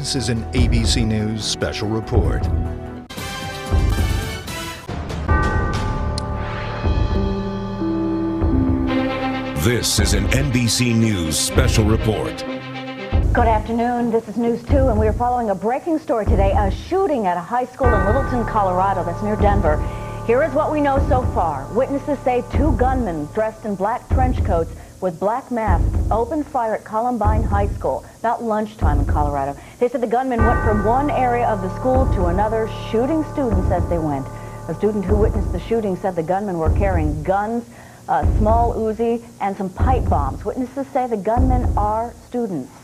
This is an ABC News special report. This is an NBC News special report. Good afternoon. This is News 2, and we are following a breaking story today a shooting at a high school in Littleton, Colorado, that's near Denver. Here is what we know so far. Witnesses say two gunmen dressed in black trench coats with black masks opened fire at Columbine High School about lunchtime in Colorado. They said the gunmen went from one area of the school to another, shooting students as they went. A student who witnessed the shooting said the gunmen were carrying guns, a small Uzi, and some pipe bombs. Witnesses say the gunmen are students.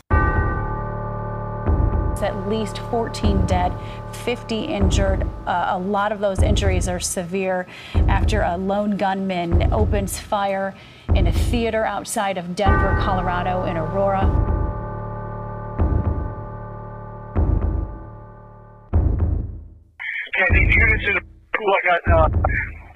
At least 14 dead, 50 injured. Uh, a lot of those injuries are severe after a lone gunman opens fire in a theater outside of Denver, Colorado, in Aurora. Yeah, these units in uh,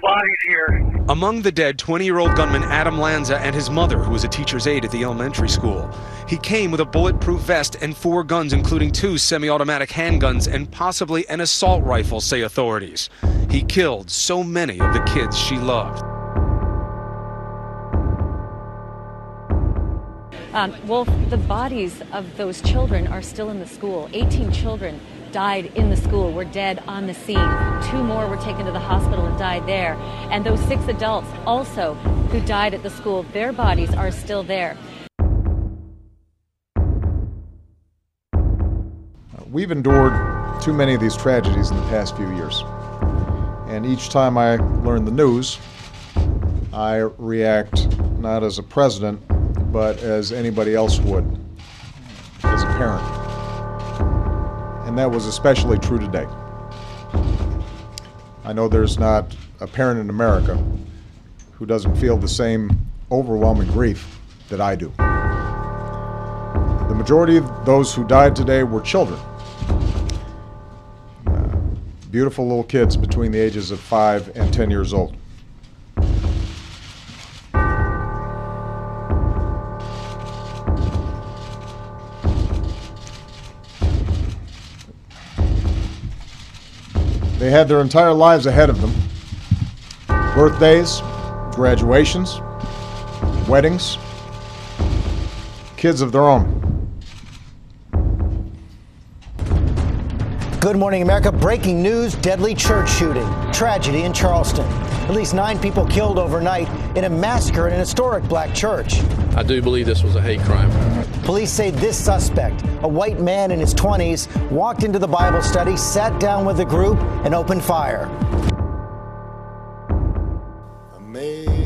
bodies here. Among the dead, 20 year old gunman Adam Lanza and his mother, who was a teacher's aide at the elementary school. He came with a bulletproof vest and four guns, including two semi automatic handguns and possibly an assault rifle, say authorities. He killed so many of the kids she loved. Um, well, the bodies of those children are still in the school. 18 children died in the school, were dead on the scene. Two more were taken to the hospital and died there. And those six adults also who died at the school, their bodies are still there. We've endured too many of these tragedies in the past few years. And each time I learn the news, I react not as a president, but as anybody else would, as a parent. And that was especially true today. I know there's not a parent in America who doesn't feel the same overwhelming grief that I do. The majority of those who died today were children. Uh, beautiful little kids between the ages of 5 and 10 years old. They had their entire lives ahead of them birthdays, graduations, weddings, kids of their own. Good morning, America. Breaking news deadly church shooting. Tragedy in Charleston. At least nine people killed overnight in a massacre in an historic black church. I do believe this was a hate crime. Police say this suspect, a white man in his 20s, walked into the Bible study, sat down with the group, and opened fire. Amazing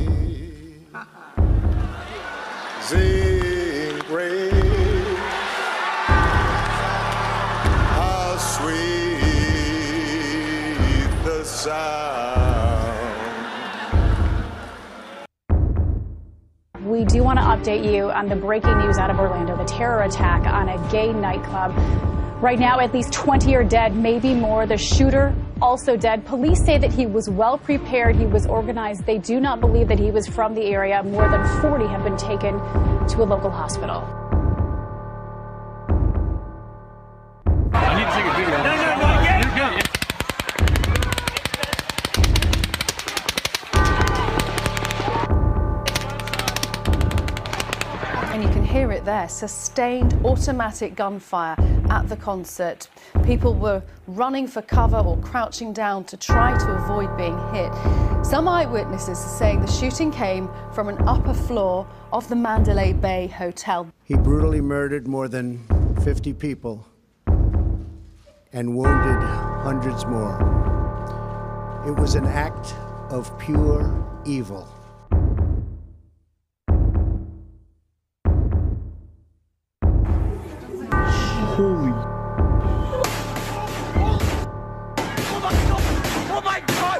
update you on the breaking news out of Orlando the terror attack on a gay nightclub. Right now, at least 20 are dead, maybe more. The shooter also dead. Police say that he was well prepared, he was organized. They do not believe that he was from the area. More than 40 have been taken to a local hospital. There sustained automatic gunfire at the concert. People were running for cover or crouching down to try to avoid being hit. Some eyewitnesses are saying the shooting came from an upper floor of the Mandalay Bay Hotel. He brutally murdered more than 50 people and wounded hundreds more. It was an act of pure evil. Holy. Oh my god!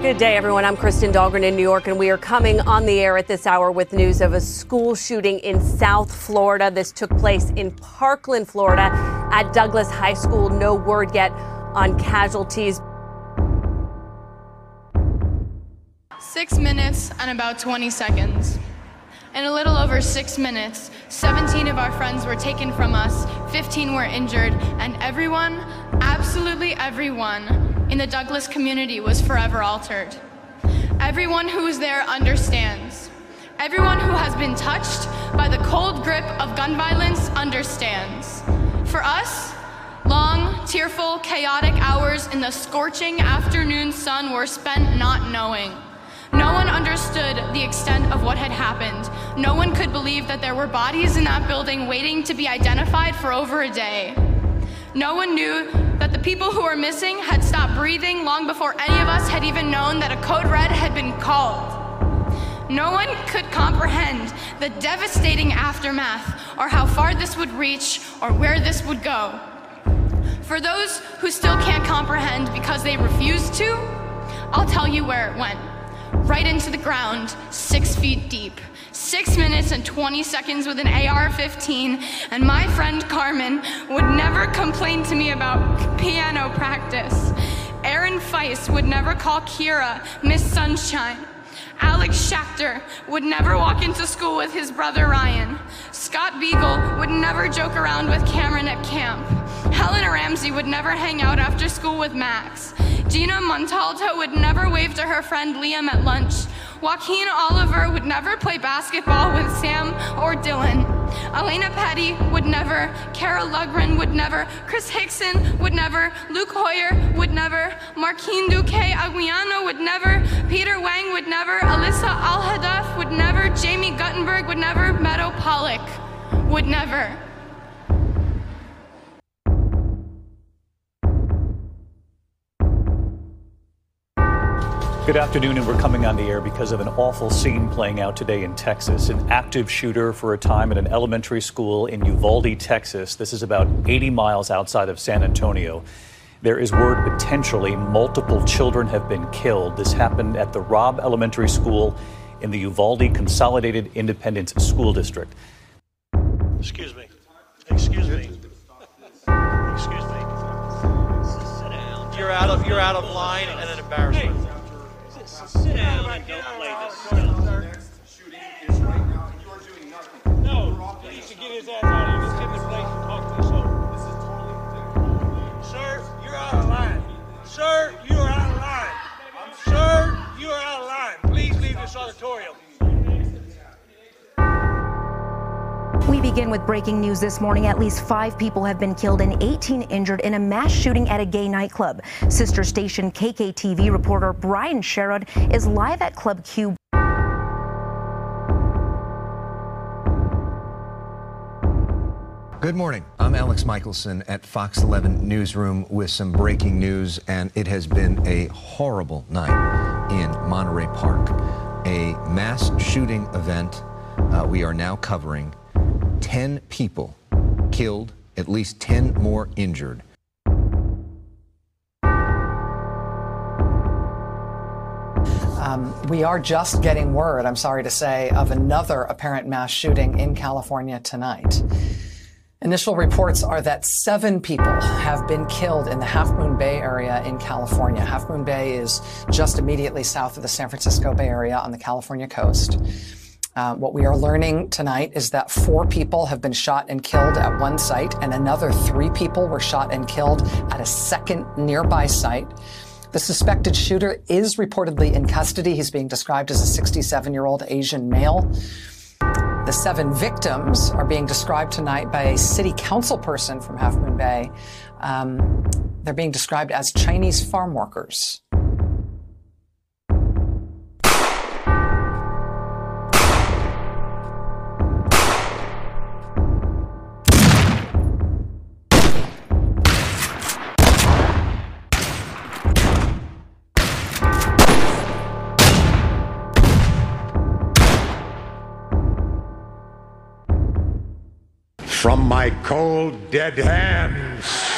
Good day, everyone. I'm Kristen Dahlgren in New York, and we are coming on the air at this hour with news of a school shooting in South Florida. This took place in Parkland, Florida, at Douglas High School. No word yet on casualties. Six minutes and about 20 seconds. In a little over six minutes, 17 of our friends were taken from us, 15 were injured, and everyone, absolutely everyone, in the Douglas community was forever altered. Everyone who was there understands. Everyone who has been touched by the cold grip of gun violence understands. For us, long, tearful, chaotic hours in the scorching afternoon sun were spent not knowing. No one understood the extent of what had happened. No one could believe that there were bodies in that building waiting to be identified for over a day. No one knew that the people who were missing had stopped breathing long before any of us had even known that a code red had been called. No one could comprehend the devastating aftermath or how far this would reach or where this would go. For those who still can't comprehend because they refuse to, I'll tell you where it went. Right into the ground, six feet deep. Six minutes and 20 seconds with an AR 15, and my friend Carmen would never complain to me about piano practice. Aaron Feis would never call Kira Miss Sunshine. Alex Schachter would never walk into school with his brother Ryan. Scott Beigel would never joke around with Cameron at camp. Helena Ramsay would never hang out after school with Max. Gina Montalto would never wave to her friend Liam at lunch. Joaquin Oliver would never play basketball with Sam or Dylan. Alaina Petty would never. Cara Loughran would never. Chris Hixon would never. Luke Hoyer would never. Martin Duque Anguiano would never. Peter Wang would never. Alyssa Al would never. Jaime Guttenberg would never. Meadow Pollack would never. Good afternoon, and we're coming on the air because of an awful scene playing out today in Texas. An active shooter for a time at an elementary school in Uvalde, Texas. This is about 80 miles outside of San Antonio. There is word potentially multiple children have been killed. This happened at the Robb Elementary School in the Uvalde Consolidated Independent School District. Excuse me. Excuse me. Excuse me. You're out of you're out of line and an embarrassment. Sit down and don't play this No, he needs to get his ass out of here. Get in the place and talk to this over. Sir, you're out of line. Sir, you are out of line. Sir, you are out of line. Please leave this auditorium. Begin with breaking news this morning. At least five people have been killed and 18 injured in a mass shooting at a gay nightclub. Sister station KKTV reporter Brian Sherrod is live at Club Q. Good morning. I'm Alex Michelson at Fox 11 Newsroom with some breaking news, and it has been a horrible night in Monterey Park. A mass shooting event uh, we are now covering 10 people killed, at least 10 more injured. Um, we are just getting word, I'm sorry to say, of another apparent mass shooting in California tonight. Initial reports are that seven people have been killed in the Half Moon Bay area in California. Half Moon Bay is just immediately south of the San Francisco Bay Area on the California coast. Uh, what we are learning tonight is that four people have been shot and killed at one site, and another three people were shot and killed at a second nearby site. The suspected shooter is reportedly in custody. He's being described as a 67 year old Asian male. The seven victims are being described tonight by a city council person from Half Moon Bay. Um, they're being described as Chinese farm workers. My cold, dead hands.